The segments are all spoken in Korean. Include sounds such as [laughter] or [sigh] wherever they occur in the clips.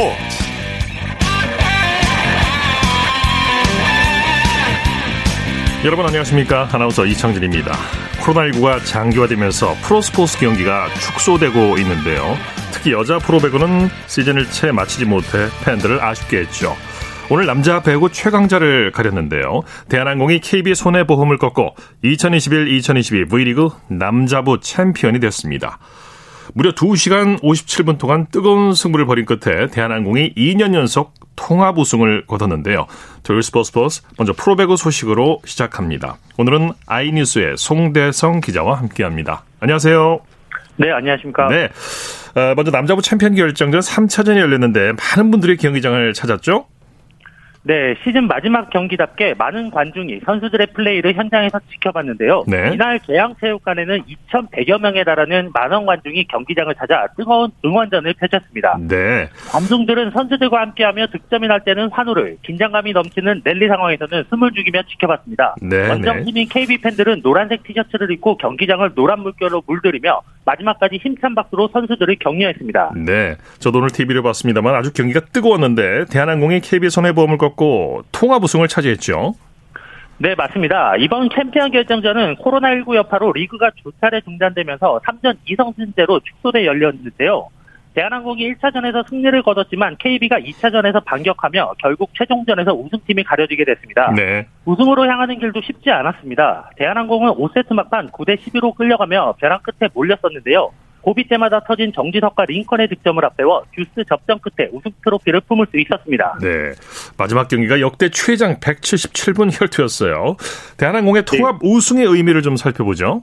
스포츠. 여러분 안녕하십니까? 아나운서 이창진입니다. 코로나19가 장기화되면서 프로스포츠 경기가 축소되고 있는데요. 특히 여자 프로배구는 시즌을 채 마치지 못해 팬들을 아쉽게 했죠. 오늘 남자 배구 최강자를 가렸는데요. 대한항공이 KB 손해보험을 꺾고 2021-2022 V리그 남자부 챔피언이 됐습니다. 무려 2시간 57분 동안 뜨거운 승부를 벌인 끝에 대한항공이 2년 연속 통합 우승을 거뒀는데요. 토요일 스포츠 스포츠 먼저 프로배구 소식으로 시작합니다. 오늘은 아이뉴스의 송대성 기자와 함께합니다. 안녕하세요. 네, 안녕하십니까. 네. 어, 먼저 남자부 챔피언 결정전 3차전이 열렸는데 많은 분들이 경기장을 찾았죠? 네, 시즌 마지막 경기답게 많은 관중이 선수들의 플레이를 현장에서 지켜봤는데요. 네. 이날 계양체육관에는 2,100여 명에 달하는 만원 관중이 경기장을 찾아 뜨거운 응원전을 펼쳤습니다. 네. 관중들은 선수들과 함께하며 득점이 날 때는 환호를, 긴장감이 넘치는 랠리 상황에서는 숨을 죽이며 지켜봤습니다. 네. 원정팀인 KB 팬들은 노란색 티셔츠를 입고 경기장을 노란 물결로 물들이며 마지막까지 힘찬 박수로 선수들을 격려했습니다. 네, 저도 오늘 TV를 봤습니다만 아주 경기가 뜨거웠는데 대한항공이 KB 손해보험을 꺾고 통합 우승을 차지했죠. 네, 맞습니다. 이번 챔피언 결정전은 코로나19 여파로 리그가 두 차례 중단되면서 3전 2선승제로 축소돼 열렸는데요. 대한항공이 1차전에서 승리를 거뒀지만 KB가 2차전에서 반격하며 결국 최종전에서 우승팀이 가려지게 됐습니다. 네. 우승으로 향하는 길도 쉽지 않았습니다. 대한항공은 5세트 막판 9대 11로 끌려가며 벼랑 끝에 몰렸었는데요. 고비 때마다 터진 정지석과 링컨의 득점을 앞세워 듀스 접전 끝에 우승 트로피를 품을 수 있었습니다. 네. 마지막 경기가 역대 최장 177분 혈투였어요. 대한항공의 통합 네. 우승의 의미를 좀 살펴보죠.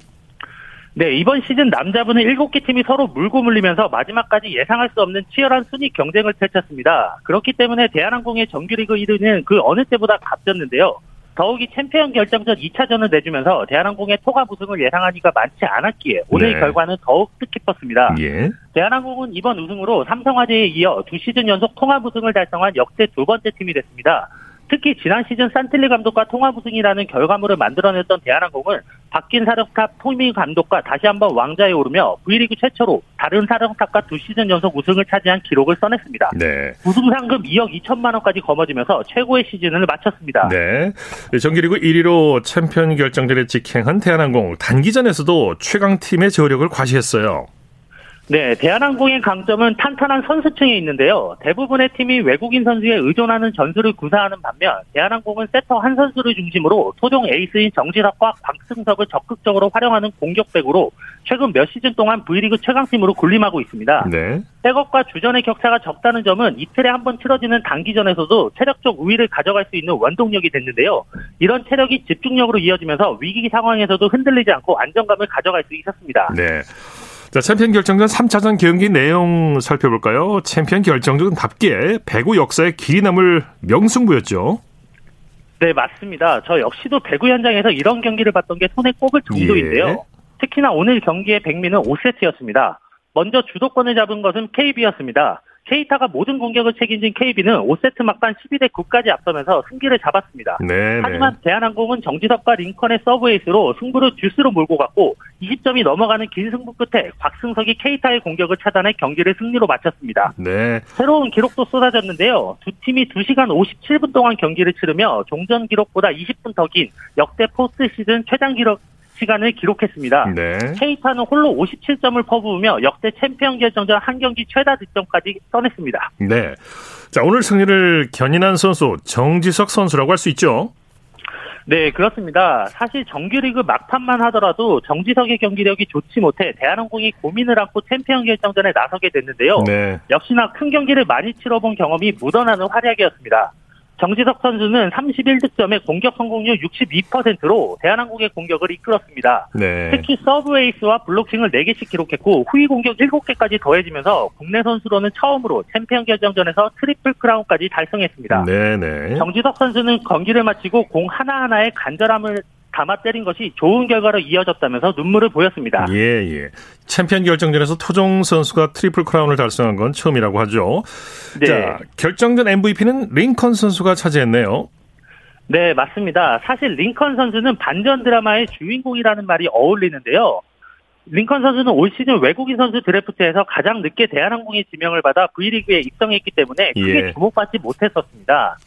네, 이번 시즌 남자분은 7개 팀이 서로 물고 물리면서 마지막까지 예상할 수 없는 치열한 순위 경쟁을 펼쳤습니다. 그렇기 때문에 대한항공의 정규리그 1위는 그 어느 때보다 값졌는데요. 더욱이 챔피언 결정전 2차전을 내주면서 대한항공의 토가 우승을 예상하기가 많지 않았기에 오늘 네. 결과는 더욱 뜻깊었습니다. 예. 대한항공은 이번 우승으로 삼성화재에 이어 두 시즌 연속 통합 우승을 달성한 역대 두 번째 팀이 됐습니다. 특히 지난 시즌 산틸리 감독과 통합 우승이라는 결과물을 만들어냈던 대한항공은 바뀐 사령탑 토미 감독과 다시 한번 왕좌에 오르며 V리그 최초로 다른 사령탑과 두 시즌 연속 우승을 차지한 기록을 써냈습니다. 네. 우승 상금 2억 2천만 원까지 거머쥐면서 최고의 시즌을 마쳤습니다. 네. 정규리그 1위로 챔피언 결정전에 직행한 대한항공 단기전에서도 최강팀의 저력을 과시했어요. 네, 대한항공의 강점은 탄탄한 선수층에 있는데요. 대부분의 팀이 외국인 선수에 의존하는 전술을 구사하는 반면 대한항공은 세터 한선수를 중심으로 토종 에이스인 정지석과 곽승석을 적극적으로 활용하는 공격 배구로 최근 몇 시즌 동안 V리그 최강팀으로 군림하고 있습니다. 네. 백업과 주전의 격차가 적다는 점은 이틀에 한 번 치러지는 단기전에서도 체력적 우위를 가져갈 수 있는 원동력이 됐는데요. 이런 체력이 집중력으로 이어지면서 위기 상황에서도 흔들리지 않고 안정감을 가져갈 수 있었습니다. 네. 자, 챔피언 결정전 3차전 경기 내용 살펴볼까요? 챔피언 결정전답게 배구 역사에 길이 남을 명승부였죠. 네, 맞습니다. 저 역시도 배구 현장에서 이런 경기를 봤던 게 손에 꼽을 정도인데요. 예. 특히나 오늘 경기의 백미는 5세트였습니다. 먼저 주도권을 잡은 것은 KB였습니다. 케이타가 모든 공격을 책임진 KB는 5세트 막판 12대 9까지 앞서면서 승기를 잡았습니다. 네네. 네. 하지만 대한항공은 정지석과 링컨의 서브에이스로 승부를 듀스로 몰고 갔고 20점이 넘어가는 긴 승부 끝에 곽승석이 케이타의 공격을 차단해 경기를 승리로 마쳤습니다. 네. 새로운 기록도 쏟아졌는데요. 두 팀이 2시간 57분 동안 경기를 치르며 종전 기록보다 20분 더 긴 역대 포스트 시즌 최장 기록 시간을 기록했습니다. 네. 케이타는 홀로 57점을 퍼부으며 역대 챔피언 결정전 한 경기 최다 득점까지 써냈습니다. 네. 자, 오늘 승리를 견인한 선수 정지석 선수라고 할 수 있죠. 네, 그렇습니다. 사실 정규리그 막판만 하더라도 정지석의 경기력이 좋지 못해 대한항공이 고민을 안고 챔피언 결정전에 나서게 됐는데요. 네. 역시나 큰 경기를 많이 치러본 경험이 묻어나는 활약이었습니다. 정지석 선수는 31득점에 공격 성공률 62%로 대한항공의 공격을 이끌었습니다. 네. 특히 서브 에이스와 블로킹을 4개씩 기록했고 후위 공격 7개까지 더해지면서 국내 선수로는 처음으로 챔피언 결정전에서 트리플 크라운까지 달성했습니다. 네네. 네. 정지석 선수는 경기를 마치고 공 하나하나에 간절함을 담아 때린 것이 좋은 결과로 이어졌다면서 눈물을 보였습니다. 예, 예. 챔피언 결정전에서 토종 선수가 트리플 크라운을 달성한 건 처음이라고 하죠. 네. 자, 결정전 MVP는 링컨 선수가 차지했네요. 네, 맞습니다. 사실 링컨 선수는 반전 드라마의 주인공이라는 말이 어울리는데요. 링컨 선수는 올 시즌 외국인 선수 드래프트에서 가장 늦게 대한항공의 지명을 받아 V리그에 입성했기 때문에 크게 예. 주목받지 못했었습니다.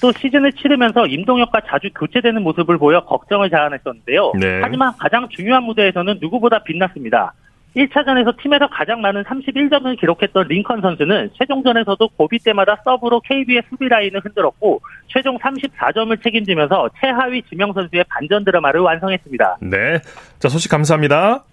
또 시즌을 치르면서 임동혁과 자주 교체되는 모습을 보여 걱정을 자아냈었는데요. 네. 하지만 가장 중요한 무대에서는 누구보다 빛났습니다. 1차전에서 팀에서 가장 많은 31점을 기록했던 링컨 선수는 최종전에서도 고비 때마다 서브로 KB의 수비 라인을 흔들었고 최종 34점을 책임지면서 최하위 지명 선수의 반전 드라마를 완성했습니다. 네. 자, 소식 감사합니다.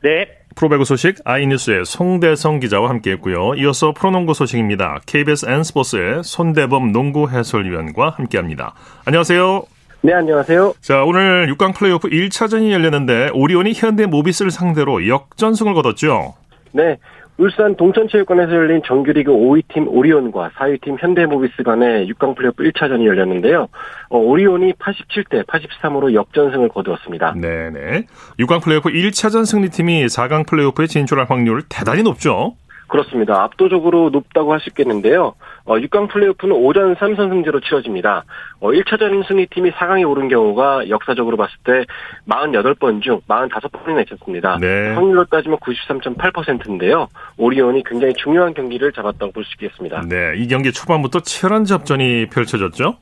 네, 프로배구 소식 아이뉴스의 송대성 기자와 함께했고요. 이어서 프로농구 소식입니다. KBS N스포츠의 손대범 농구 해설위원과 함께합니다. 안녕하세요. 네, 안녕하세요. 자, 오늘 6강 플레이오프 1차전이 열렸는데 오리온이 현대 모비스를 상대로 역전승을 거뒀죠. 네, 울산 동천체육관에서 열린 정규리그 5위 팀 오리온과 4위 팀 현대모비스 간의 6강 플레이오프 1차전이 열렸는데요. 어, 오리온이 87대 83으로 역전승을 거두었습니다. 네네. 6강 플레이오프 1차전 승리팀이 4강 플레이오프에 진출할 확률 대단히 높죠. 그렇습니다. 압도적으로 높다고 할 수 있겠는데요. 어, 6강 플레이오프는 5전 3선승제로 치러집니다. 어, 1차전 승리팀이 4강에 오른 경우가 역사적으로 봤을 때 48번 중 45번이나 있었습니다. 네. 확률로 따지면 93.8%인데요. 오리온이 굉장히 중요한 경기를 잡았다고 볼 수 있겠습니다. 네, 이 경기 초반부터 치열한 접전이 펼쳐졌죠.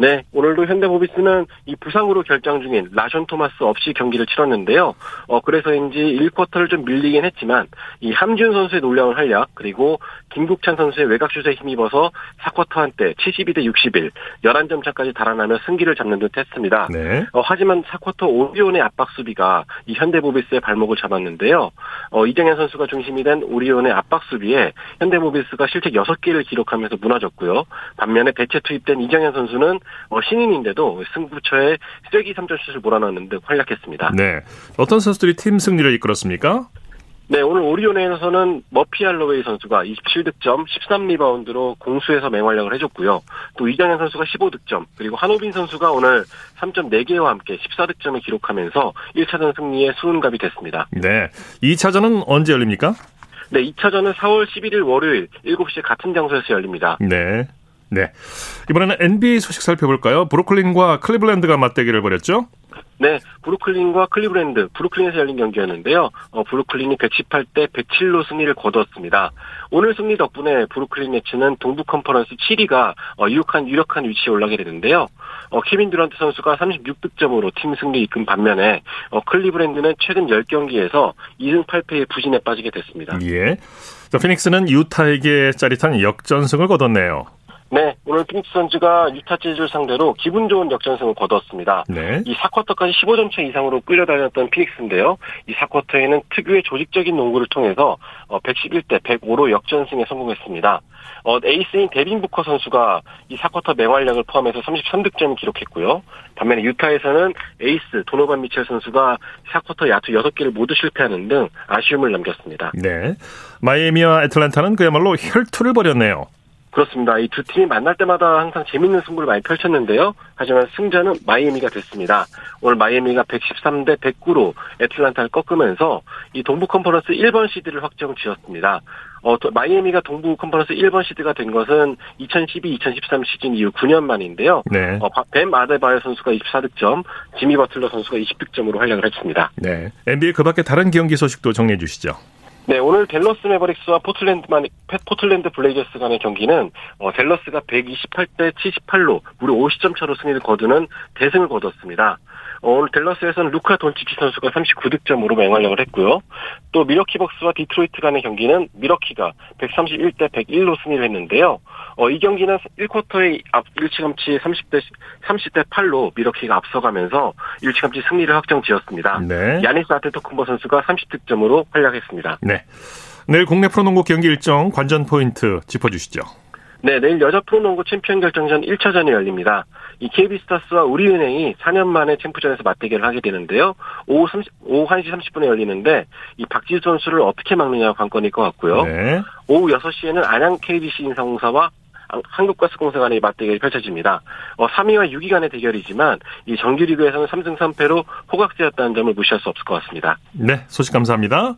네, 오늘도 현대모비스는 이 부상으로 결장 중인 라션 토마스 없이 경기를 치렀는데요. 어, 그래서인지 1쿼터를 좀 밀리긴 했지만, 이 함준 선수의 놀라운 활약, 그리고 김국찬 선수의 외곽슛에 힘입어서 4쿼터 한때 72대 61, 11점 차까지 달아나며 승기를 잡는 듯 했습니다. 네. 어, 하지만 4쿼터 오리온의 압박 수비가 이 현대모비스의 발목을 잡았는데요. 어, 이정현 선수가 중심이 된 오리온의 압박 수비에 현대모비스가 실책 6개를 기록하면서 무너졌고요. 반면에 대체 투입된 이정현 선수는 어, 신인인데도 승부처에 쓰레기 3점슛을 몰아넣는 등 활약했습니다. 네. 어떤 선수들이 팀 승리를 이끌었습니까? 네, 오늘 오리온에서는 머피 할로웨이 선수가 27득점, 13리바운드로 공수에서 맹활약을 해줬고요. 또 이정현 선수가 15득점, 그리고 한호빈 선수가 오늘 3.4개와 함께 14득점을 기록하면서 1차전 승리에 수훈갑이 됐습니다. 네. 2차전은 언제 열립니까? 네, 2차전은 4월 11일 월요일 7시 같은 장소에서 열립니다. 네. 네. 이번에는 NBA 소식 살펴볼까요? 브루클린과 클리블랜드가 맞대결을 벌였죠? 네, 브루클린과 클리브랜드, 브루클린에서 열린 경기였는데요. 어, 브루클린이 118대 107로 승리를 거뒀습니다. 오늘 승리 덕분에 브루클린 네츠는 동부 컨퍼런스 7위가 어, 유력한 유력한 위치에 올라게 되는데요. 어, 케빈 듀란트 선수가 36득점으로 팀 승리 이끈 반면에 어, 클리블랜드는 최근 10경기에서 2승 8패의 부진에 빠지게 됐습니다. 예. 자, 피닉스는 유타에게 짜릿한 역전승을 거뒀네요. 네, 오늘 피닉스 선즈가 유타 재즈를 상대로 기분 좋은 역전승을 거뒀습니다. 네. 이 4쿼터까지 15점 차 이상으로 끌려다녔던 피닉스인데요. 이 4쿼터에는 특유의 조직적인 농구를 통해서 111대 105로 역전승에 성공했습니다. 어, 에이스인 데빈 부커 선수가 이 4쿼터 맹활약을 포함해서 33득점을 기록했고요. 반면에 유타에서는 에이스 도노반 미첼 선수가 4쿼터 야투 6개를 모두 실패하는 등 아쉬움을 남겼습니다. 네. 마이애미와 애틀란타는 그야말로 혈투를 벌였네요. 그렇습니다. 이 두 팀이 만날 때마다 항상 재밌는 승부를 많이 펼쳤는데요. 하지만 승자는 마이애미가 됐습니다. 오늘 마이애미가 113대 109로 애틀란타를 꺾으면서 이 동부 컨퍼런스 1번 시드를 확정 지었습니다. 어, 마이애미가 동부 컨퍼런스 1번 시드가 된 것은 2012-2013 시즌 이후 9년 만인데요. 네. 어, 뱀 아데바요 선수가 24득점, 지미 버틀러 선수가 20득점으로 활약을 했습니다. 네. NBA 그 밖에 다른 경기 소식도 정리해 주시죠. 네, 오늘 댈러스 매버릭스와 포틀랜드만, 포틀랜드 블레이저스 간의 경기는, 어, 댈러스가 128대 78로 무려 50점 차로 승리를 거두는 대승을 거뒀습니다. 어, 오늘 댈러스에서는 루카 돈치치 선수가 39득점으로 맹활약을 했고요. 또 밀워키 벅스와 디트로이트 간의 경기는 밀워키가 131대 101로 승리를 했는데요. 어, 이 경기는 1쿼터에 앞 일찌감치 30대 30대 8로 밀워키가 앞서가면서 일찌감치 승리를 확정 지었습니다. 네. 야니스 아데토쿤보 선수가 30득점으로 활약했습니다. 네. 내일 국내 프로농구 경기 일정 관전 포인트 짚어주시죠. 네, 내일 여자 프로농구 챔피언 결정전 1차전이 열립니다. 이 KB스타스와 우리은행이 4년 만에 챔프전에서 맞대결을 하게 되는데요. 오후, 30, 오후 1시 30분에 열리는데 이 박지수 선수를 어떻게 막느냐가 관건일 것 같고요. 네. 오후 6시에는 안양 KBC 인사공사와 한국가스공사 간의 맞대결이 펼쳐집니다. 어, 3위와 6위 간의 대결이지만 이 정규리그에서는 3승 3패로 호각제였다는 점을 무시할 수 없을 것 같습니다. 네, 소식 감사합니다.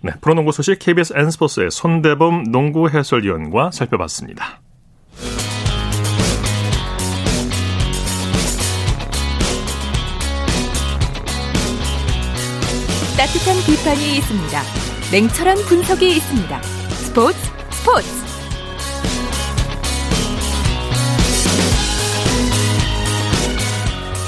네, 프로농구 소식 KBS N스포츠의 손대범 농구 해설위원과 살펴봤습니다. 따뜻한 비판이 있습니다. 냉철한 분석이 있습니다. 스포츠 스포츠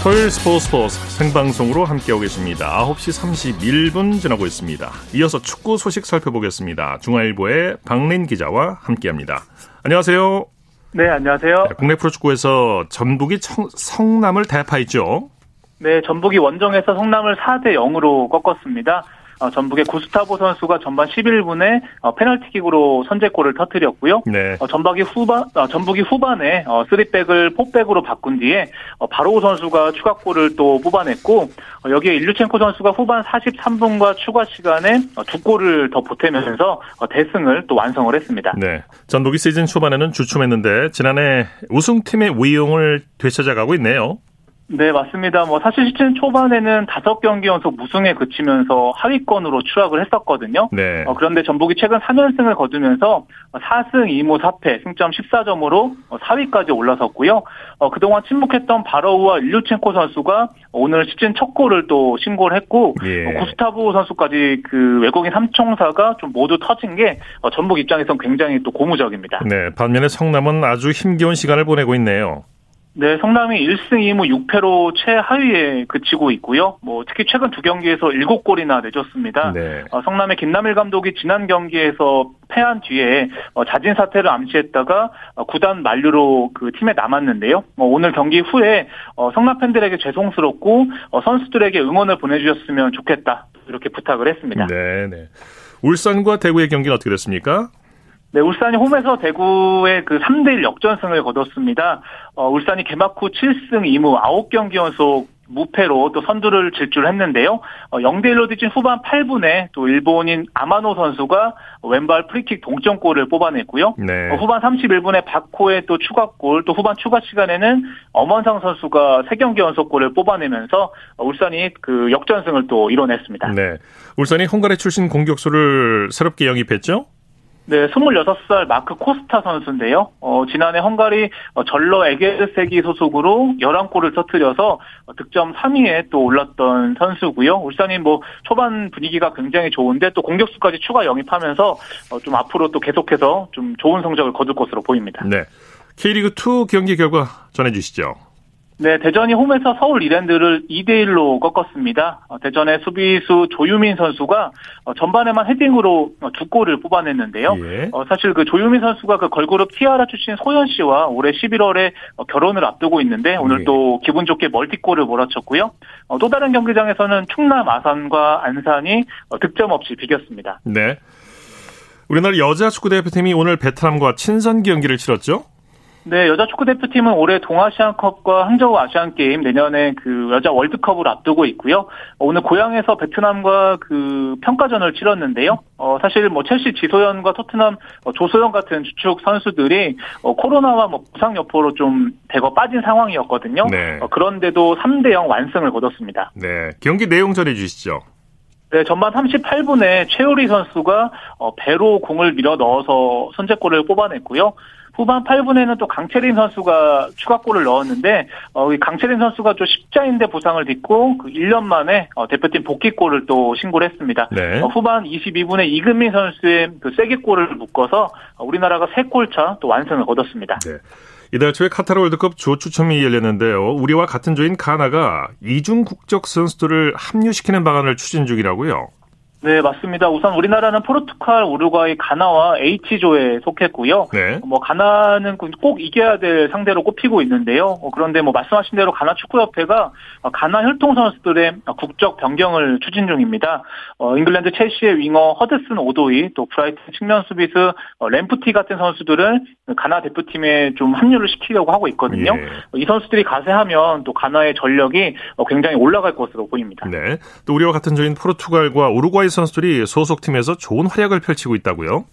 토요일 스포츠 스포츠 생방송으로 함께하고 계십니다. 9시 31분 지나고 있습니다. 이어서 축구 소식 살펴보겠습니다. 중앙일보의 박린 기자와 함께합니다. 안녕하세요. 네, 안녕하세요. 네, 국내 프로축구에서 전북이 청, 성남을 대파했죠. 네, 전북이 원정에서 성남을 4대 0으로 꺾었습니다. 어, 전북의 구스타보 선수가 전반 11분에 어, 페널티킥으로 선제골을 터뜨렸고요. 네. 어, 전북이 후반 어, 전북이 후반에 어, 3백을 4백으로 바꾼 뒤에 어, 바로우 선수가 추가골을 또 뽑아냈고 어, 여기에 일류첸코 선수가 후반 43분과 추가 시간에 어, 두 골을 더 보태면서 어, 대승을 또 완성을 했습니다. 네. 전북이 시즌 초반에는 주춤했는데 지난해 우승팀의 위용을 되찾아가고 있네요. 네, 맞습니다. 뭐 사실 시즌 초반에는 다섯 경기 연속 무승에 그치면서 하위권으로 추락을 했었거든요. 네. 어, 그런데 전북이 최근 3연승을 거두면서 4승 2무 4패, 승점 14점으로 4위까지 올라섰고요. 어, 그동안 침묵했던 바로우와 일류첸코 선수가 오늘 시즌 첫 골을 또 신고를 했고 예. 어, 구스타브 선수까지 그 외국인 삼총사가 좀 모두 터진 게 어, 전북 입장에선 굉장히 또 고무적입니다. 네, 반면에 성남은 아주 힘겨운 시간을 보내고 있네요. 네, 성남이 1승 2무 6패로 최하위에 그치고 있고요. 뭐 특히 최근 두 경기에서 7골이나 내줬습니다. 네. 어, 성남의 김남일 감독이 지난 경기에서 패한 뒤에 어, 자진 사퇴를 암시했다가 어, 구단 만류로 그 팀에 남았는데요. 뭐 오늘 경기 후에 어, 성남 팬들에게 죄송스럽고 어, 선수들에게 응원을 보내주셨으면 좋겠다 이렇게 부탁을 했습니다. 네, 네. 울산과 대구의 경기는 어떻게 됐습니까? 네, 울산이 홈에서 대구의 그 3대1 역전승을 거뒀습니다. 어, 울산이 개막 후 7승 2무 9경기 연속 무패로 또 선두를 질주했는데요. 어, 0대1로 뒤진 후반 8분에 또 일본인 아마노 선수가 왼발 프리킥 동점골을 뽑아냈고요. 네. 어, 후반 31분에 박호의 또 추가골, 또 후반 추가 시간에는 엄원상 선수가 3경기 연속골을 뽑아내면서 울산이 그 역전승을 또 이뤄냈습니다. 네. 울산이 헝가리 출신 공격수를 새롭게 영입했죠? 네, 26살 마크 코스타 선수인데요. 어, 지난해 헝가리 어, 절러 에게르세기 소속으로 11골을 터뜨려서 어, 득점 3위에 또 올랐던 선수고요. 울산이 뭐 초반 분위기가 굉장히 좋은데 또 공격수까지 추가 영입하면서 어, 좀 앞으로 또 계속해서 좀 좋은 성적을 거둘 것으로 보입니다. 네. K리그2 경기 결과 전해 주시죠. 네, 대전이 홈에서 서울 이랜드를 2대1로 꺾었습니다. 어, 대전의 수비수 조유민 선수가 어, 전반에만 헤딩으로 어, 두 골을 뽑아냈는데요. 예. 사실 그 조유민 선수가 그 걸그룹 티아라 출신 소연 씨와 올해 11월에 결혼을 앞두고 있는데 오늘 예. 또 기분 좋게 멀티골을 몰아쳤고요. 또 다른 경기장에서는 충남 아산과 안산이 득점 없이 비겼습니다. 네. 우리나라 여자 축구 대표팀이 오늘 베트남과 친선 경기를 치렀죠? 네, 여자 축구 대표팀은 올해 동아시안컵과 항저우 아시안게임 내년에 그 여자 월드컵을 앞두고 있고요. 오늘 고향에서 베트남과 그 평가전을 치렀는데요. 어, 사실 뭐 첼시 지소연과 토트넘 어, 조소연 같은 주축 선수들이 어, 코로나와 뭐 부상 여포로 좀 대거 빠진 상황이었거든요. 네. 어, 그런데도 3대 0 완승을 거뒀습니다. 네, 경기 내용 전해 주시죠. 네, 전반 38분에 최우리 선수가 어, 배로 공을 밀어 넣어서 선제골을 뽑아냈고요. 후반 8분에는 또 강채린 선수가 추가골을 넣었는데 어, 강채린 선수가 좀 십자인대 부상을 딛고 그 1년 만에 어, 대표팀 복귀골을 또 신고를 했습니다. 네. 어, 후반 22분에 이금민 선수의 그 세기골을 묶어서 우리나라가 3골차 또 완승을 거뒀습니다. 네. 이달 초에 카타르 월드컵 조 추첨이 열렸는데요. 우리와 같은 조인 가나가 이중 국적 선수들을 합류시키는 방안을 추진 중이라고요. 네, 맞습니다. 우선 우리나라는 포르투갈, 우루과이, 가나와 H조에 속했고요. 네. 뭐 가나는 꼭 이겨야 될 상대로 꼽히고 있는데요. 어, 그런데 뭐 말씀하신 대로 가나 축구협회가 가나 혈통 선수들의 국적 변경을 추진 중입니다. 어, 잉글랜드 첼시의 윙어 허드슨 오도이, 또 브라이튼 측면 수비수 어, 램프티 같은 선수들을 가나 대표팀에 좀 합류를 시키려고 하고 있거든요. 예. 이 선수들이 가세하면 또 가나의 전력이 어, 굉장히 올라갈 것으로 보입니다. 네. 또 우리와 같은 조인 포르투갈과 우루과이 선수들이 소속팀에서 좋은 활약을 펼치고 있다고요?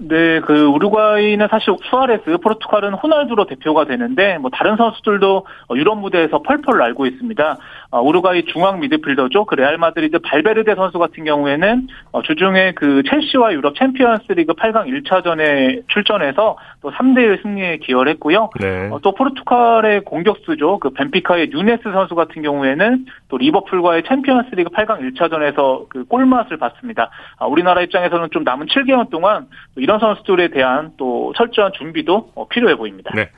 네, 그 우루과이는 사실 수아레스, 포르투갈은 호날두로 대표가 되는데 뭐 다른 선수들도 유럽 무대에서 펄펄 날고 있습니다. 어, 우루과이 중앙 미드필더죠. 그 레알 마드리드 발베르데 선수 같은 경우에는 어, 주중에 그 첼시와 유럽 챔피언스리그 8강 1차전에 출전해서 또 3대 1 승리에 기여를 했고요. 네. 어, 또 포르투갈의 공격수죠. 그 벤피카의 누녜스 선수 같은 경우에는 또 리버풀과의 챔피언스리그 8강 1차전에서 그 골맛을 봤습니다. 아, 우리나라 입장에서는 좀 남은 7개월 동안 이런 선수들에 대한 또 철저한 준비도 어, 필요해 보입니다. 네.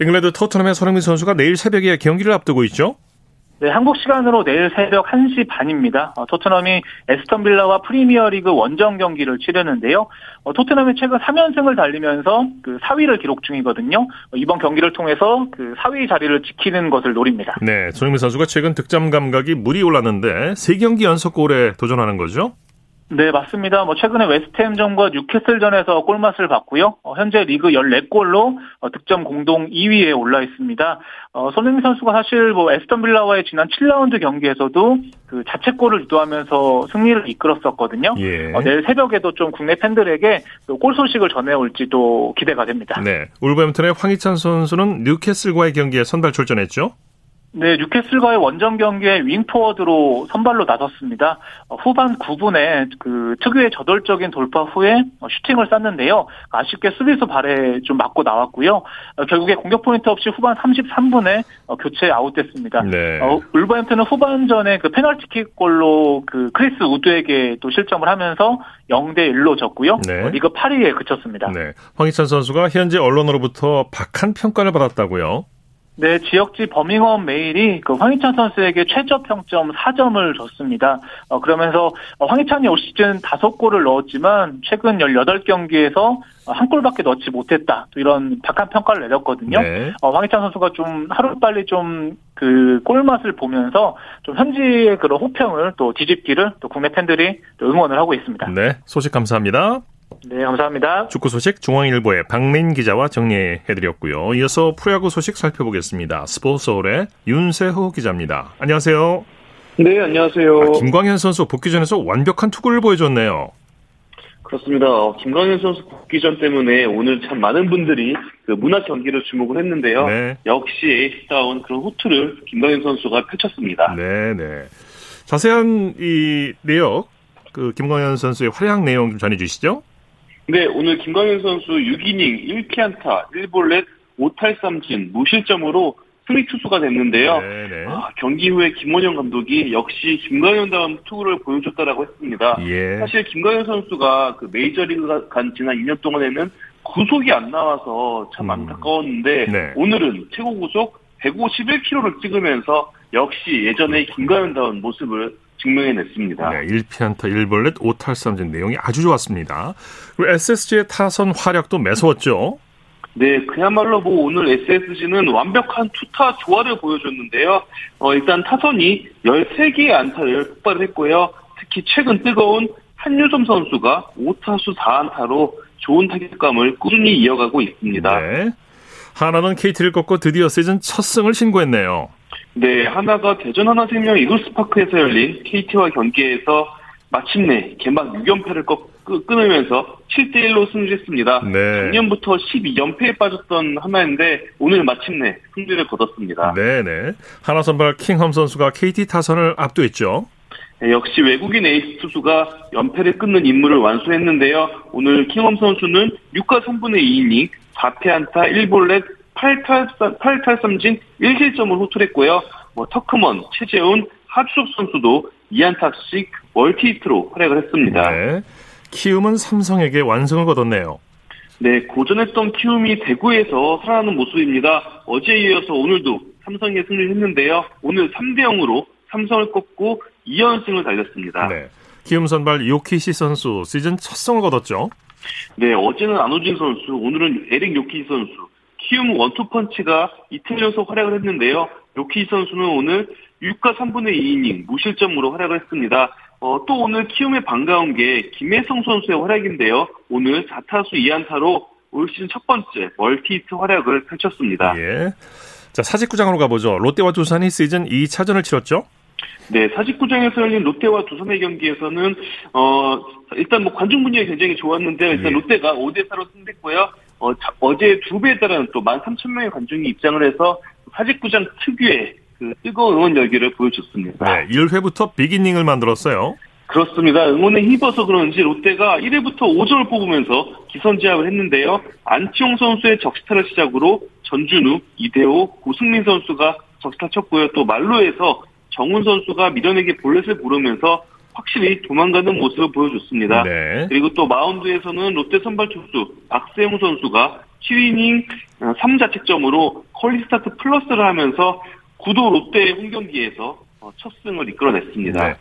잉글랜드 토트넘의 손흥민 선수가 내일 새벽에 경기를 앞두고 있죠? 네, 한국 시간으로 내일 새벽 1시 반입니다. 어, 토트넘이 에스턴 빌라와 프리미어리그 원정 경기를 치르는데요. 어, 토트넘이 최근 3연승을 달리면서 그 4위를 기록 중이거든요. 어, 이번 경기를 통해서 그 4위 자리를 지키는 것을 노립니다. 네, 손흥민 선수가 최근 득점 감각이 물이 올랐는데 3경기 연속 골에 도전하는 거죠? 네, 맞습니다. 뭐 최근에 웨스트햄전과 뉴캐슬전에서 골맛을 봤고요. 어, 현재 리그 14골로 어, 득점 공동 2위에 올라 있습니다. 어, 손흥민 선수가 사실 뭐 에스턴 빌라와의 지난 7라운드 경기에서도 그 자책골을 유도하면서 승리를 이끌었었거든요. 예. 어, 내일 새벽에도 좀 국내 팬들에게 골 소식을 전해올지도 기대가 됩니다. 네, 울버햄튼의 황희찬 선수는 뉴캐슬과의 경기에 선발 출전했죠. 네, 뉴캐슬과의 원정 경기에 윙포워드로 선발로 나섰습니다. 어, 후반 9분에 그 특유의 저돌적인 돌파 후에 어, 슈팅을 쐈는데요. 아쉽게 수비수 발에 좀 맞고 나왔고요. 어, 결국에 공격 포인트 없이 후반 33분에 교체 아웃됐습니다. 네. 어, 울버햄튼은 후반전에 그 페널티킥 골로 그 크리스 우드에게 또 실점을 하면서 0대 1로 졌고요. 네. 리그 8위에 그쳤습니다. 네. 황희찬 선수가 현지 언론으로부터 박한 평가를 받았다고요? 네, 지역지 버밍엄 메일이 그 황희찬 선수에게 최저 평점 4점을 줬습니다. 어, 그러면서 황희찬이 올 시즌 5골을 넣었지만 최근 18경기에서 한 골밖에 넣지 못했다. 또 이런 박한 평가를 내렸거든요. 네. 어, 황희찬 선수가 좀 하루빨리 좀 그 골맛을 보면서 좀 현지의 그런 호평을 또 뒤집기를 또 국내 팬들이 응원을 하고 있습니다. 네, 소식 감사합니다. 네, 감사합니다. 축구 소식 중앙일보의 박민 기자와 정리해드렸고요. 이어서 프로야구 소식 살펴보겠습니다. 스포츠서울의 윤세호 기자입니다. 안녕하세요. 네, 안녕하세요. 아, 김광현 선수 복귀 전에서 완벽한 투구를 보여줬네요. 그렇습니다. 어, 김광현 선수 복귀 전 때문에 오늘 참 많은 분들이 그 문학 경기를 주목을 했는데요. 네. 역시 에이스다운 그런 호투를 김광현 선수가 펼쳤습니다. 네, 네. 자세한 이 내역, 그 김광현 선수의 활약 내용 좀 전해주시죠. 네, 오늘 김광현 선수 6이닝 1피안타 1볼넷 5탈삼진 무실점으로 승리 투수가 됐는데요. 아, 경기 후에 김원영 감독이 역시 김광현다운 투구를 보여줬다라고 했습니다. 예. 사실 김광현 선수가 그 메이저리그 간 지난 2년 동안에는 구속이 안 나와서 참 음. 안타까웠는데 네. 오늘은 최고 구속 151km를 찍으면서 역시 예전의 김광현다운 모습을 증명해냈습니다. 네, 1피안타 1벌렛 5탈삼진 내용이 아주 좋았습니다. 그리고 SSG의 타선 활약도 매서웠죠. 네, 그야말로 뭐 오늘 SSG는 완벽한 투타 조화를 보여줬는데요. 어, 일단 타선이 13개의 안타를 폭발을 했고요. 특히 최근 뜨거운 한유점 선수가 5타수 4안타로 좋은 타격감을 꾸준히 이어가고 있습니다. 네. 하나는 KT를 꺾고 드디어 시즌 첫 승을 신고했네요. 네, 하나가 대전 하나생명 이글스파크에서 열린 KT와 경기에서 마침내 개막 6연패를 끊으면서 7대1로 승리했습니다. 네. 작년부터 12연패에 빠졌던 하나인데 오늘 마침내 승리를 거뒀습니다. 네네. 하나 선발 킹엄 선수가 KT 타선을 압도했죠. 네, 역시 외국인 에이스 투수가 연패를 끊는 임무를 완수했는데요. 오늘 킹엄 선수는 6과 3분의 2이닝 4패 안타 1볼넷 8탈, 8탈삼진 1실점을 호출했고요. 뭐 터크먼, 최재훈, 하주석 선수도 2안타씩 멀티히트로 활약을 했습니다. 네. 키움은 삼성에게 완승을 거뒀네요. 네, 고전했던 키움이 대구에서 살아나는 모습입니다. 어제에 이어서 오늘도 삼성에 승리를 했는데요. 오늘 3대 0으로 삼성을 꺾고 2연승을 달렸습니다. 네. 키움 선발 요키시 선수 시즌 첫 승을 거뒀죠. 네, 어제는 안우진 선수, 오늘은 에릭 요키시 선수, 키움 원투펀치가 이틀 연속 활약을 했는데요. 요키 선수는 오늘 6과 3분의 2이닝 무실점으로 활약을 했습니다. 어, 또 오늘 키움에 반가운 게 김혜성 선수의 활약인데요. 오늘 4타수 2안타로 올 시즌 첫 번째 멀티히트 활약을 펼쳤습니다. 예. 자, 사직구장으로 가보죠. 롯데와 두산이 시즌 2차전을 치렀죠? 네, 49장에서 열린 롯데와 두산의 경기에서는 어 일단 뭐 관중 분위기 굉장히 좋았는데 일단 예. 롯데가 5대 4로 승리했고요. 어, 자, 어제 두 배에 달하는 또 13,000명의 관중이 입장을 해서 49장 특유의 그 뜨거운 응원 열기를 보여줬습니다. 네, 1회부터 비기닝을 만들었어요. 그렇습니다. 응원에 힘입어서 그런지 롯데가 1회부터 5점을 뽑으면서 기선제압을 했는데요. 안치홍 선수의 적시타를 시작으로 전준우, 이대호, 고승민 선수가 적시타 쳤고요. 또 말로에서 정훈 선수가 미련에게 볼넷을 부르면서 확실히 도망가는 모습을 보여줬습니다. 네. 그리고 또 마운드에서는 롯데 선발 투수 박세웅 선수가 7이닝 3자책점으로 퀄리티 스타트 플러스를 하면서 구도 롯데 홈 경기에서 어, 첫 승을 이끌어냈습니다. 네.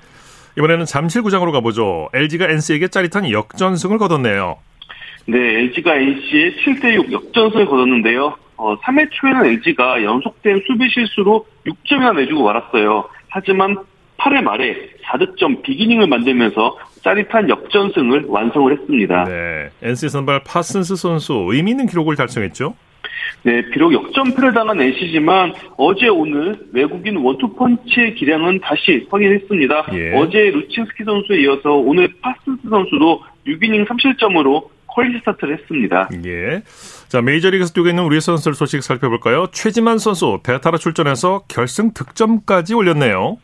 이번에는 잠실구장으로 가보죠. LG가 NC에게 짜릿한 역전승을 거뒀네요. 네, LG가 NC에 7대6 역전승을 거뒀는데요. 어, 3회 초에는 LG가 연속된 수비 실수로 6점이나 내주고 말았어요. 하지만 8회 말에 4득점 빅이닝을 만들면서 짜릿한 역전승을 완성을 했습니다. 네, NC 선발 파슨스 선수 의미 있는 기록을 달성했죠. 네, 비록 역전패를 당한 NC지만 어제 오늘 외국인 원투펀치의 기량은 다시 확인했습니다. 예. 어제 루친스키 선수에 이어서 오늘 파슨스 선수도 6이닝 3실점으로 퀄리티 스타트를 했습니다. 예. 자, 메이저리그에서 뛰고 있는 우리 선수들 소식 살펴볼까요? 최지만 선수 대타로 출전해서 결승 득점까지 올렸네요.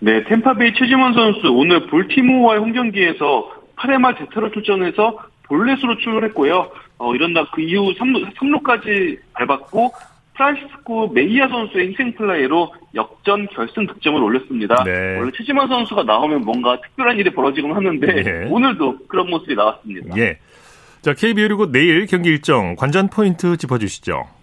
네, 탬파베이 최지만 선수 오늘 볼티모어와의 홈 경기에서 8회 말 대타로 출전해서 볼넷으로 출루했고요. 어, 이런다 그 이후 3루, 3루 까지 밟았고 프란시스코 메이아 선수의 희생플라이로 역전 결승 득점을 올렸습니다. 네. 원래 최지만 선수가 나오면 뭔가 특별한 일이 벌어지곤 하는데 네. 오늘도 그런 모습이 나왔습니다. 예. 자, KBO 그리고 내일 경기 일정 관전 포인트 짚어주시죠.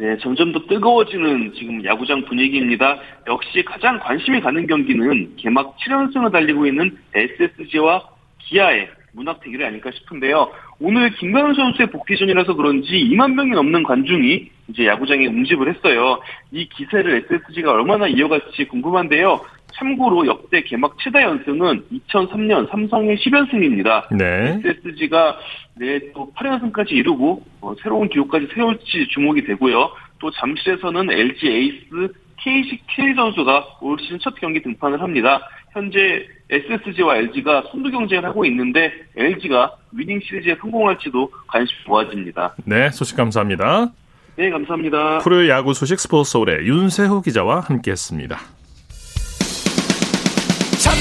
네, 점점 더 뜨거워지는 지금 야구장 분위기입니다. 역시 가장 관심이 가는 경기는 개막 7연승을 달리고 있는 SSG와 기아의 문학 대결이 아닐까 싶은데요. 오늘 김광현 선수의 복귀전이라서 그런지 2만 명이 넘는 관중이 이제 야구장에 응집을 했어요. 이 기세를 SSG가 얼마나 이어갈지 궁금한데요. 참고로 역대 개막 최다 연승은 2003년 삼성의 10연승입니다. 네. SSG가 내또 8연승까지 이루고 어, 새로운 기록까지 세울지 주목이 되고요. 또 잠실에서는 LG 에이스 KCK 선수가 올 시즌 첫 경기 등판을 합니다. 현재 SSG와 LG가 순두 경쟁을 하고 있는데 LG가 위닝 시리즈에 성공할지도 관심이 모아집니다. 네, 소식 감사합니다. 네, 감사합니다. 프로 야구 소식 스포츠 서울의 윤세호 기자와 함께했습니다.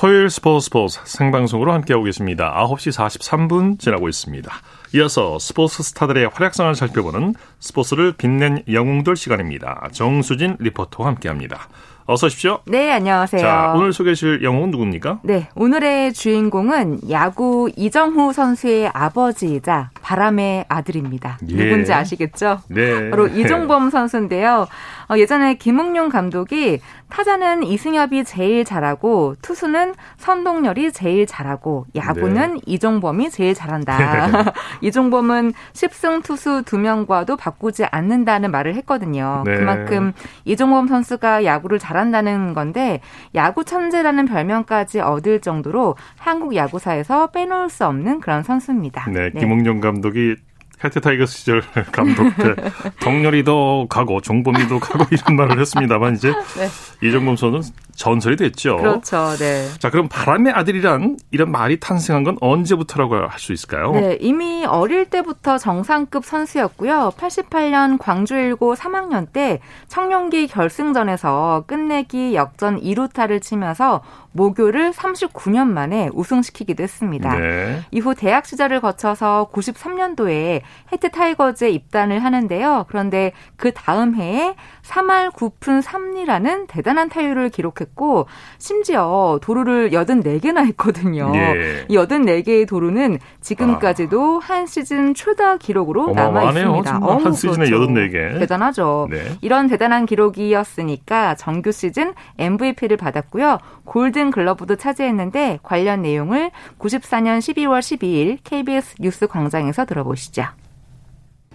토요일 스포츠 스포츠 생방송으로 함께하고 계십니다. 9시 43분 지나고 있습니다. 이어서 스포츠 스타들의 활약상을 살펴보는 스포츠를 빛낸 영웅들 시간입니다. 정수진 리포터와 함께합니다. 어서 오십시오. 네, 안녕하세요. 자, 오늘 소개하실 영웅은 누굽니까? 네, 오늘의 주인공은 야구 이정후 선수의 아버지이자 바람의 아들입니다. 예. 누군지 아시겠죠? 네. 바로 이종범 선수인데요. 어, 예전에 김웅룡 감독이 타자는 이승엽이 제일 잘하고 투수는 선동열이 제일 잘하고 야구는 네. 이종범이 제일 잘한다. [laughs] [laughs] 이종범은 10승 투수 2명과도 바꾸지 않는다는 말을 했거든요. 네. 그만큼 이종범 선수가 야구를 잘한다는 건데 야구 천재라는 별명까지 얻을 정도로 한국 야구사에서 빼놓을 수 없는 그런 선수입니다. 네, 김응룡 감독 이 해태 타이거스 시절 [laughs] 감독 때 동열이도 가고 종범이도 가고 [laughs] 이런 말을 했습니다만 이제 네. 이종범 선수는 전설이 됐죠. 그렇죠. 네. 자, 그럼 바람의 아들이란 이런 말이 탄생한 건 언제부터라고 할 수 있을까요? 네, 이미 어릴 때부터 정상급 선수였고요. 88년 광주 일고 3학년 때 청룡기 결승전에서 끝내기 역전 2루타를 치면서 모교를 39년 만에 우승시키기도 했습니다. 네. 이후 대학 시절을 거쳐서 93년도에 해트 타이거즈에 입단을 하는데요. 그런데 그 다음 해에 3할 9푼 3리라는 대단한 타율을 기록했고 했고 심지어 도루를 84개나 했거든요. 예. 이 84개의 도루는 지금까지도 아. 한 시즌 최다 기록으로 남아 있습니다. 어, 한 시즌에 그렇죠. 84개. 대단하죠. 네. 이런 대단한 기록이었으니까 정규 시즌 MVP를 받았고요. 골든 글러브도 차지했는데 관련 내용을 94년 12월 12일 KBS 뉴스 광장에서 들어보시죠.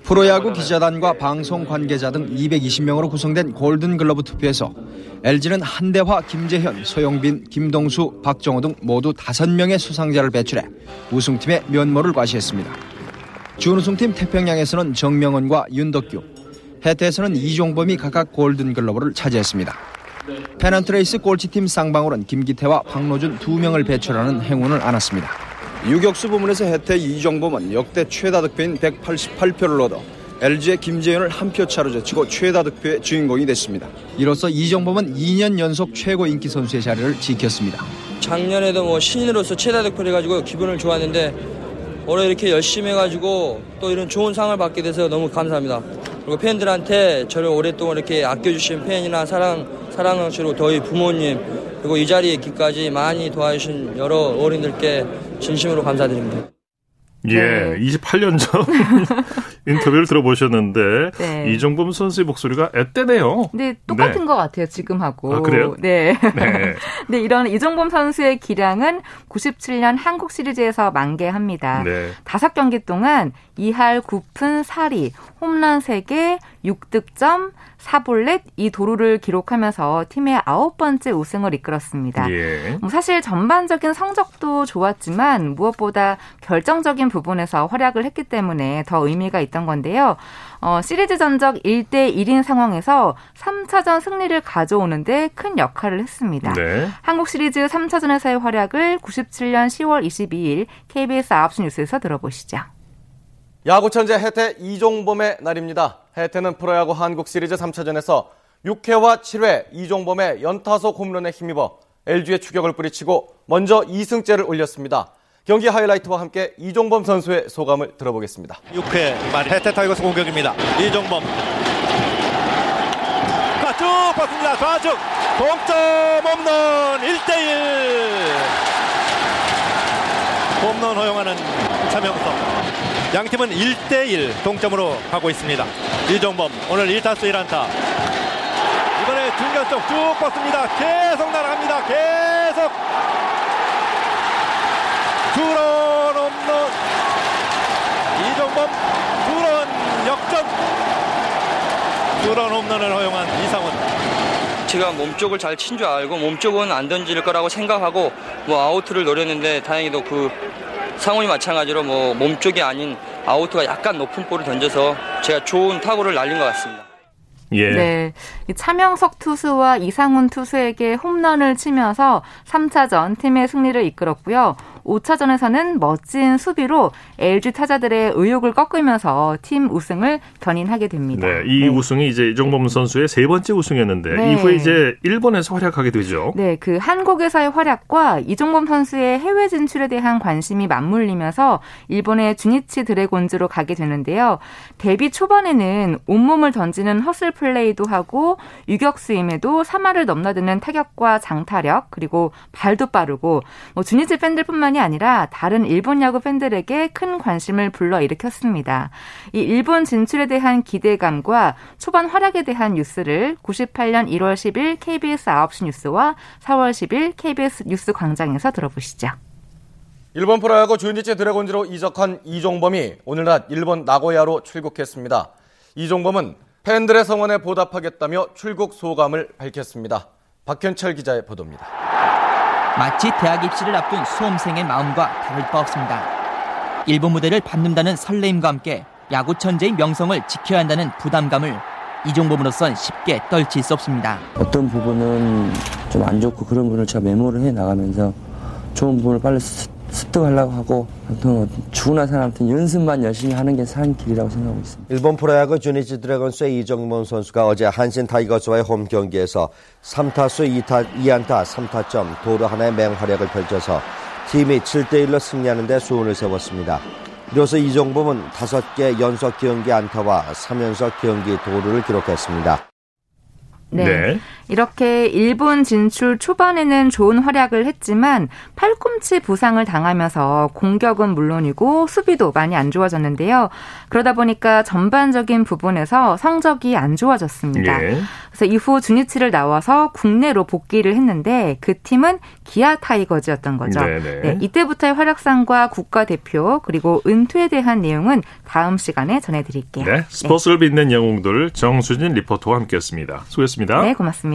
프로야구 기자단과 방송 관계자 등 220명으로 구성된 골든글러브 투표에서 LG는 한대화, 김재현, 소영빈, 김동수, 박정호 등 모두 5명의 수상자를 배출해 우승팀의 면모를 과시했습니다. 준우승팀 태평양에서는 정명원과 윤덕규, 해태에서는 이종범이 각각 골든글러브를 차지했습니다. 페넌트레이스 꼴찌팀 쌍방울은 김기태와 박노준 두 명을 배출하는 행운을 안았습니다. 유격수 부문에서 해태 이종범은 역대 최다 득표인 188표를 얻어 LG의 김재현을 한 표 차로 제치고 최다 득표의 주인공이 됐습니다. 이로써 이종범은 2년 연속 최고 인기 선수의 자리를 지켰습니다. 작년에도 뭐 신인으로서 최다 득표를 해가지고 기분을 좋았는데 올해 이렇게 열심히 해가지고 또 이런 좋은 상을 받게 돼서 너무 감사합니다. 그리고 팬들한테 저를 오랫동안 이렇게 아껴주신 팬이나 사랑 사랑하시고 저희 부모님 그리고 이 자리에 있기까지 많이 도와주신 여러 어린들께 진심으로 감사드립니다. 예, 네. 28년 전 [laughs] 인터뷰를 들어보셨는데 네. 이종범 선수의 목소리가 앳되네요. 네, 똑같은 네. 것 같아요 지금하고. 아, 그래요? 네. 네. [laughs] 네, 이런 이종범 선수의 기량은 97년 한국 시리즈에서 만개합니다. 네. 5경기 동안 2할 9푼 4리, 홈런 3개, 6득점, 4볼넷 이 도루를 기록하면서 팀의 아홉 번째 우승을 이끌었습니다. 예. 뭐 사실 전반적인 성적도 좋았지만 무엇보다 결정적인 부분에서 활약을 했기 때문에 더 의미가 있던 건데요. 어, 시리즈 전적 1대 1인 상황에서 3차전 승리를 가져오는데 큰 역할을 했습니다. 네. 한국 시리즈 3차전에서의 활약을 97년 10월 22일 KBS 9시 뉴스에서 들어보시죠. 야구 천재 해태 이종범의 날입니다. 해태는 프로야구 한국 시리즈 3차전에서 6회와 7회 이종범의 연타석 홈런에 힘입어 LG의 추격을 뿌리치고 먼저 2승째를 올렸습니다. 경기 하이라이트와 함께 이종범 선수의 소감을 들어보겠습니다. 6회 말 해태 타이거스 공격입니다. 이종범 쭉 봤습니다. 좌측 동점 홈런 1대1 홈런 허용하는 차명석 양 팀은 1대1 동점으로 가고 있습니다. 이종범 오늘 1타수 1안타. 이번에 중견 쪽 쭉 뻗습니다. 계속 날아갑니다. 계속 두런 홈런 이종범 두런 역전 두런 홈런을 허용한 이상훈 제가 몸쪽을 잘 친 줄 알고 몸쪽은 안 던질 거라고 생각하고 뭐 아웃을 노렸는데 다행히도 그 상훈이 마찬가지로 뭐 몸쪽이 아닌 아웃가 약간 높은 볼을 던져서 제가 좋은 타구를 날린 것 같습니다. 예. 네. 차명석 투수와 이상훈 투수에게 홈런을 치면서 3차전 팀의 승리를 이끌었고요. 5차전에서는 멋진 수비로 LG 타자들의 의욕을 꺾으면서 팀 우승을 견인하게 됩니다. 네, 이 네. 우승이 이제 이종범 선수의 세 번째 우승이었는데 네. 이후에 이제 일본에서 활약하게 되죠. 네, 그 한국에서의 활약과 이종범 선수의 해외 진출에 대한 관심이 맞물리면서 일본의 주니치 드래곤즈로 가게 되는데요. 데뷔 초반에는 온몸을 던지는 허슬 플레이도 하고 유격수임에도 3할을 넘나드는 타격과 장타력 그리고 발도 빠르고 뭐 주니치 팬들뿐만 뿐만이 아니라 다른 일본 야구 팬들에게 큰 관심을 불러일으켰습니다. 이 일본 진출에 대한 기대감과 초반 활약에 대한 뉴스를 98년 1월 10일 KBS 9시 뉴스와 4월 10일 KBS 뉴스 광장에서 들어보시죠. 일본 프로야구 주니치 드래곤즈로 이적한 이종범이 오늘 낮 일본 나고야로 출국했습니다. 이종범은 팬들의 성원에 보답하겠다며 출국 소감을 밝혔습니다. 박현철 기자의 보도입니다. 마치 대학 입시를 앞둔 수험생의 마음과 다를 바 없습니다. 일본 무대를 받는다는 설레임과 함께 야구 천재의 명성을 지켜야 한다는 부담감을 이종범으로선 쉽게 떨칠 수 없습니다. 어떤 부분은 좀 안 좋고 그런 부분을 제가 메모를 해 나가면서 좋은 부분을 빨리 습득하려고 하고 죽으나 사나 연습만 열심히 하는 게 사는 길이라고 생각하고 있습니다. 일본 프로야구 주니치 드래곤스의 이종범 선수가 어제 한신 타이거스와의 홈 경기에서 3타수 2타, 2안타 3타점 도루 하나의 맹활약을 펼쳐서 팀이 7대1로 승리하는 데 수훈을 세웠습니다. 이로써 이정범은 5개 연속 경기 안타와 3연속 경기 도루를 기록했습니다. 네. 네. 이렇게 일본 진출 초반에는 좋은 활약을 했지만 팔꿈치 부상을 당하면서 공격은 물론이고 수비도 많이 안 좋아졌는데요. 그러다 보니까 전반적인 부분에서 성적이 안 좋아졌습니다. 예. 그래서 이후 주니치를 나와서 국내로 복귀를 했는데 그 팀은 기아 타이거즈였던 거죠. 네, 이때부터의 활약상과 국가대표 그리고 은퇴에 대한 내용은 다음 시간에 전해드릴게요. 네, 스포츠를 빛낸 영웅들 정수진 리포터와 함께했습니다. 수고했습니다. 네, 고맙습니다.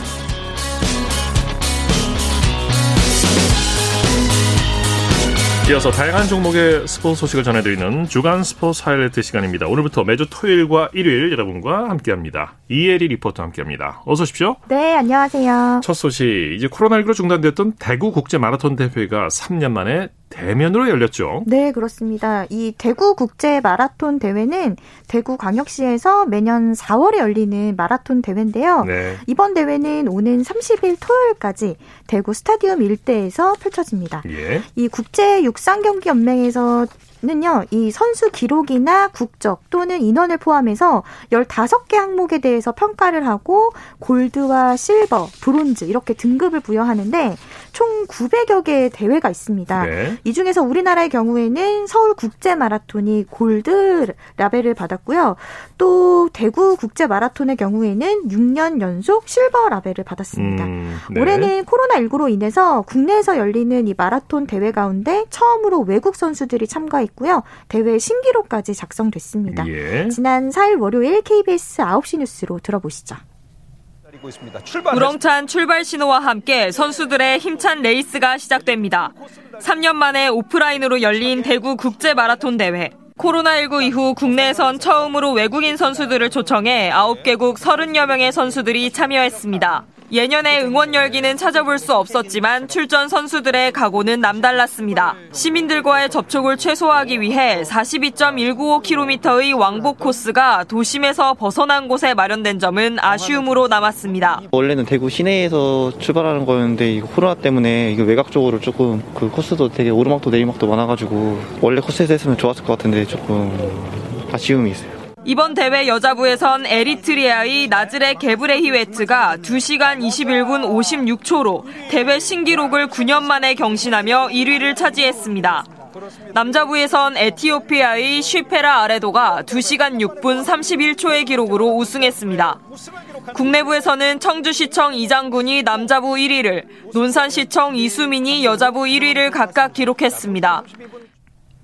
이어서 다양한 종목의 스포츠 소식을 전해드리는 주간 스포츠 하이라이트 시간입니다. 오늘부터 매주 토요일과 일요일 여러분과 함께합니다. 이혜리 리포터 함께합니다. 어서 오십시오. 네, 안녕하세요. 첫 소식, 이제 코로나19로 중단됐던 대구 국제 마라톤 대회가 3년 만에 대면으로 열렸죠. 네, 그렇습니다. 이 대구 국제 마라톤 대회는 대구 광역시에서 매년 4월에 열리는 마라톤 대회인데요. 네. 이번 대회는 오는 30일 토요일까지 대구 스타디움 일대에서 펼쳐집니다. 예. 이 국제 육상 경기 연맹에서 는요, 이 선수 기록이나 국적 또는 인원을 포함해서 15개 항목에 대해서 평가를 하고 골드와 실버, 브론즈 이렇게 등급을 부여하는데 총 900여 개의 대회가 있습니다. 네. 이 중에서 우리나라의 경우에는 서울 국제 마라톤이 골드 라벨을 받았고요. 또 대구 국제 마라톤의 경우에는 6년 연속 실버 라벨을 받았습니다. 음, 네. 올해는 코로나19로 인해서 국내에서 열리는 이 마라톤 대회 가운데 처음으로 외국 선수들이 참가했고요. 대회 신기록까지 작성됐습니다. 예. 지난 4일 월요일 KBS 9시 뉴스로 들어보시죠. 우렁찬 출발 신호와 함께 선수들의 힘찬 레이스가 시작됩니다. 3년 만에 오프라인으로 열린 대구 국제 마라톤 대회. 코로나19 이후 국내에선 처음으로 외국인 선수들을 초청해 9개국 30여 명의 선수들이 참여했습니다. 예년에 응원 열기는 찾아볼 수 없었지만 출전 선수들의 각오는 남달랐습니다. 시민들과의 접촉을 최소화하기 위해 42.195km의 왕복 코스가 도심에서 벗어난 곳에 마련된 점은 아쉬움으로 남았습니다. 원래는 대구 시내에서 출발하는 거였는데 코로나 때문에 이거 외곽 쪽으로 조금 그 코스도 되게 오르막도 내리막도 많아가지고 원래 코스에서 했으면 좋았을 것 같은데 조금 아쉬움이 있어요. 이번 대회 여자부에선 에리트리아의 나즈레 게브레히웨트가 2시간 21분 56초로 대회 신기록을 9년 만에 경신하며 1위를 차지했습니다. 남자부에선 에티오피아의 쉬페라 아레도가 2시간 6분 31초의 기록으로 우승했습니다. 국내부에서는 청주시청 이장군이 남자부 1위를, 논산시청 이수민이 여자부 1위를 각각 기록했습니다.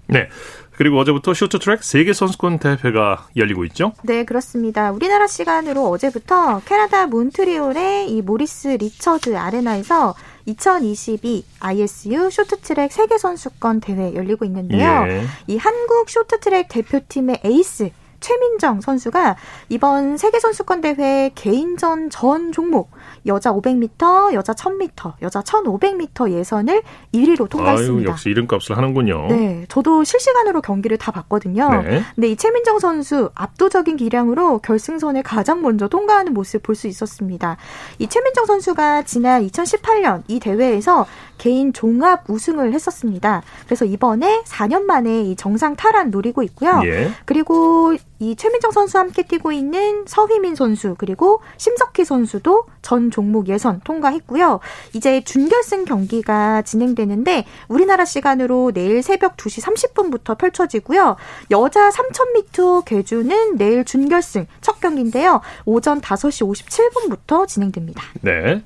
네. 그리고 어제부터 쇼트트랙 세계 선수권 대회가 열리고 있죠? 네, 그렇습니다. 우리나라 시간으로 어제부터 캐나다 몬트리올의 이 모리스 리처드 아레나에서 2022 ISU 쇼트트랙 세계 선수권 대회 열리고 있는데요. 예. 이 한국 쇼트트랙 대표팀의 에이스 최민정 선수가 이번 세계 선수권 대회 개인전 전 종목 여자 500m, 여자 1000m, 여자 1500m 예선을 1위로 통과했습니다. 아유, 역시 이름값을 하는군요. 네, 저도 실시간으로 경기를 다 봤거든요. 네. 근데 이 최민정 선수 압도적인 기량으로 결승선에 가장 먼저 통과하는 모습 볼 수 있었습니다. 이 최민정 선수가 지난 2018년 이 대회에서 개인 종합 우승을 했었습니다. 그래서 이번에 4년 만에 이 정상 탈환 노리고 있고요. 예. 그리고 이 최민정 선수와 함께 뛰고 있는 서휘민 선수 그리고 심석희 선수도 전 종목 예선 통과했고요. 이제 준결승 경기가 진행되는데 우리나라 시간으로 내일 새벽 2시 30분부터 펼쳐지고요. 여자 3000m 계주는 내일 준결승 첫 경기인데요. 오전 5시 57분부터 진행됩니다. 네.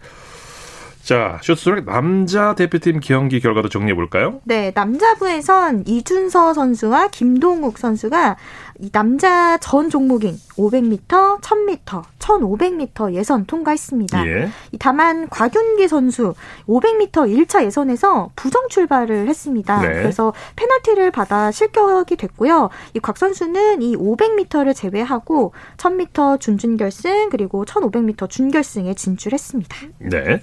자, 쇼트트랙 남자 대표팀 경기 결과도 정리해 볼까요? 네, 남자부에선 이준서 선수와 김동욱 선수가 이 남자 전 종목인 500m, 1000m, 1500m 예선 통과했습니다. 예. 다만 곽윤기 선수 500m 1차 예선에서 부정 출발을 했습니다. 네. 그래서 페널티를 받아 실격이 됐고요. 이 곽 선수는 이 500m를 제외하고 1000m 준준결승 그리고 1500m 준결승에 진출했습니다. 네.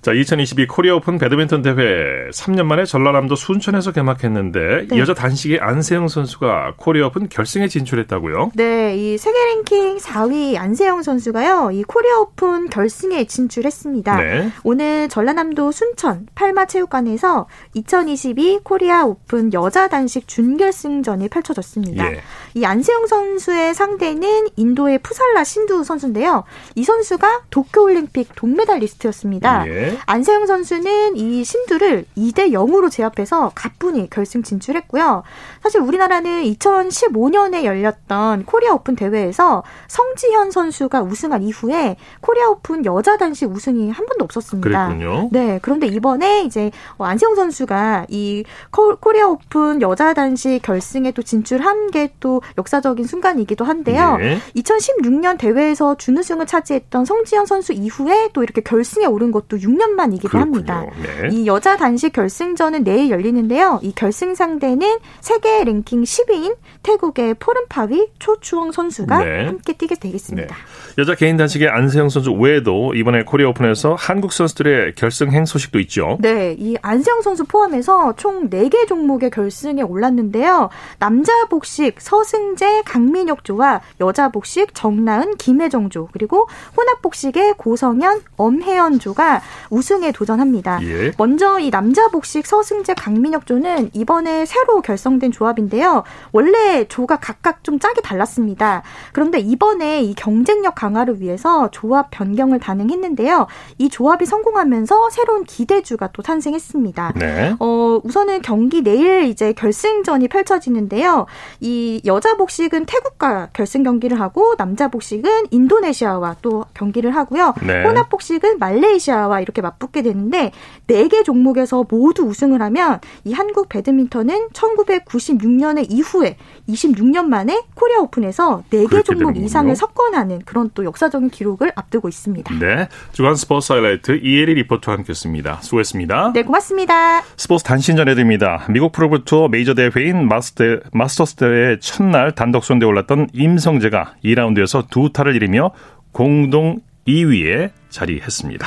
자, 2022 코리아 오픈 배드민턴 대회 3년 만에 전라남도 순천에서 개막했는데 네. 여자 단식의 안세영 선수가 코리아 오픈 결승에 진출했다고요? 네, 이 세계 랭킹 4위 안세영 선수가요. 이 코리아 오픈 결승에 진출했습니다. 네. 오늘 전라남도 순천 팔마 체육관에서 2022 코리아 오픈 여자 단식 준결승전이 펼쳐졌습니다. 예. 이 안세영 선수의 상대는 인도의 푸살라 신두 선수인데요. 이 선수가 도쿄올림픽 동메달리스트였습니다. 예. 안세영 선수는 이 신두를 2대 0으로 제압해서 가뿐히 결승 진출했고요. 사실 우리나라는 2015년에 열렸던 코리아 오픈 대회에서 성지현 선수가 우승한 이후에 코리아 오픈 여자 단식 우승이 한 번도 없었습니다. 그랬군요. 네, 그런데 이번에 이제 안세영 선수가 이 코리아 오픈 여자 단식 결승에 또 진출한 게 또 역사적인 순간이기도 한데요. 예. 2016년 대회에서 준우승을 차지했던 성지현 선수 이후에 또 이렇게 결승에 오른 것도 6년 만이기도 그렇군요. 합니다. 네. 이 여자 단식 결승전은 내일 열리는데요. 이 결승 상대는 세계 랭킹 10위인 태국의 포른파위 초추엉 선수가 네. 함께 뛰게 되겠습니다. 네. 여자 개인 단식의 안세영 선수 외에도 이번에 코리아 오픈에서 한국 선수들의 결승행 소식도 있죠. 네, 이 안세영 선수 포함해서 총 4개 종목의 결승에 올랐는데요. 남자 복식 서승재, 강민혁 조와 여자 복식 정나은, 김혜정 조 그리고 혼합 복식의 고성현, 엄혜연 조가 우승에 도전합니다. 예. 먼저 이 남자 복식 서승재, 강민혁 조는 이번에 새로 결성된 조합인데요. 원래 조가 각각 좀 짝이 달랐습니다. 그런데 이번에 이 경쟁력 강화를 위해서 조합 변경을 단행했는데요. 이 조합이 성공하면서 새로운 기대주가 또 탄생했습니다. 네. 어, 우선은 경기 내일 이제 결승전이 펼쳐지는데요. 이 여자 복식은 태국과 결승 경기를 하고 남자 복식은 인도네시아와 또 경기를 하고요. 네. 혼합 복식은 말레이시아와 이렇게 맞붙게 되는데 네 개 종목에서 모두 우승을 하면 이 한국 배드민턴은 1996년에 이후에 26년 만에 코리아 오픈에서 4개 종목 이상을 석권하는 그런 또 역사적인 기록을 앞두고 있습니다. 네. 주간 스포츠 하이라이트 이혜리 리포터와 함께 했습니다. 수고했습니다. 네, 고맙습니다. 스포츠 단신 전해드립니다. 미국 프로골프 메이저 대회인 마스터, 마스터스 대회 첫날 단독 선두에 올랐던 임성재가 2라운드에서 두 타를 잃으며 공동 2위에 자리했습니다.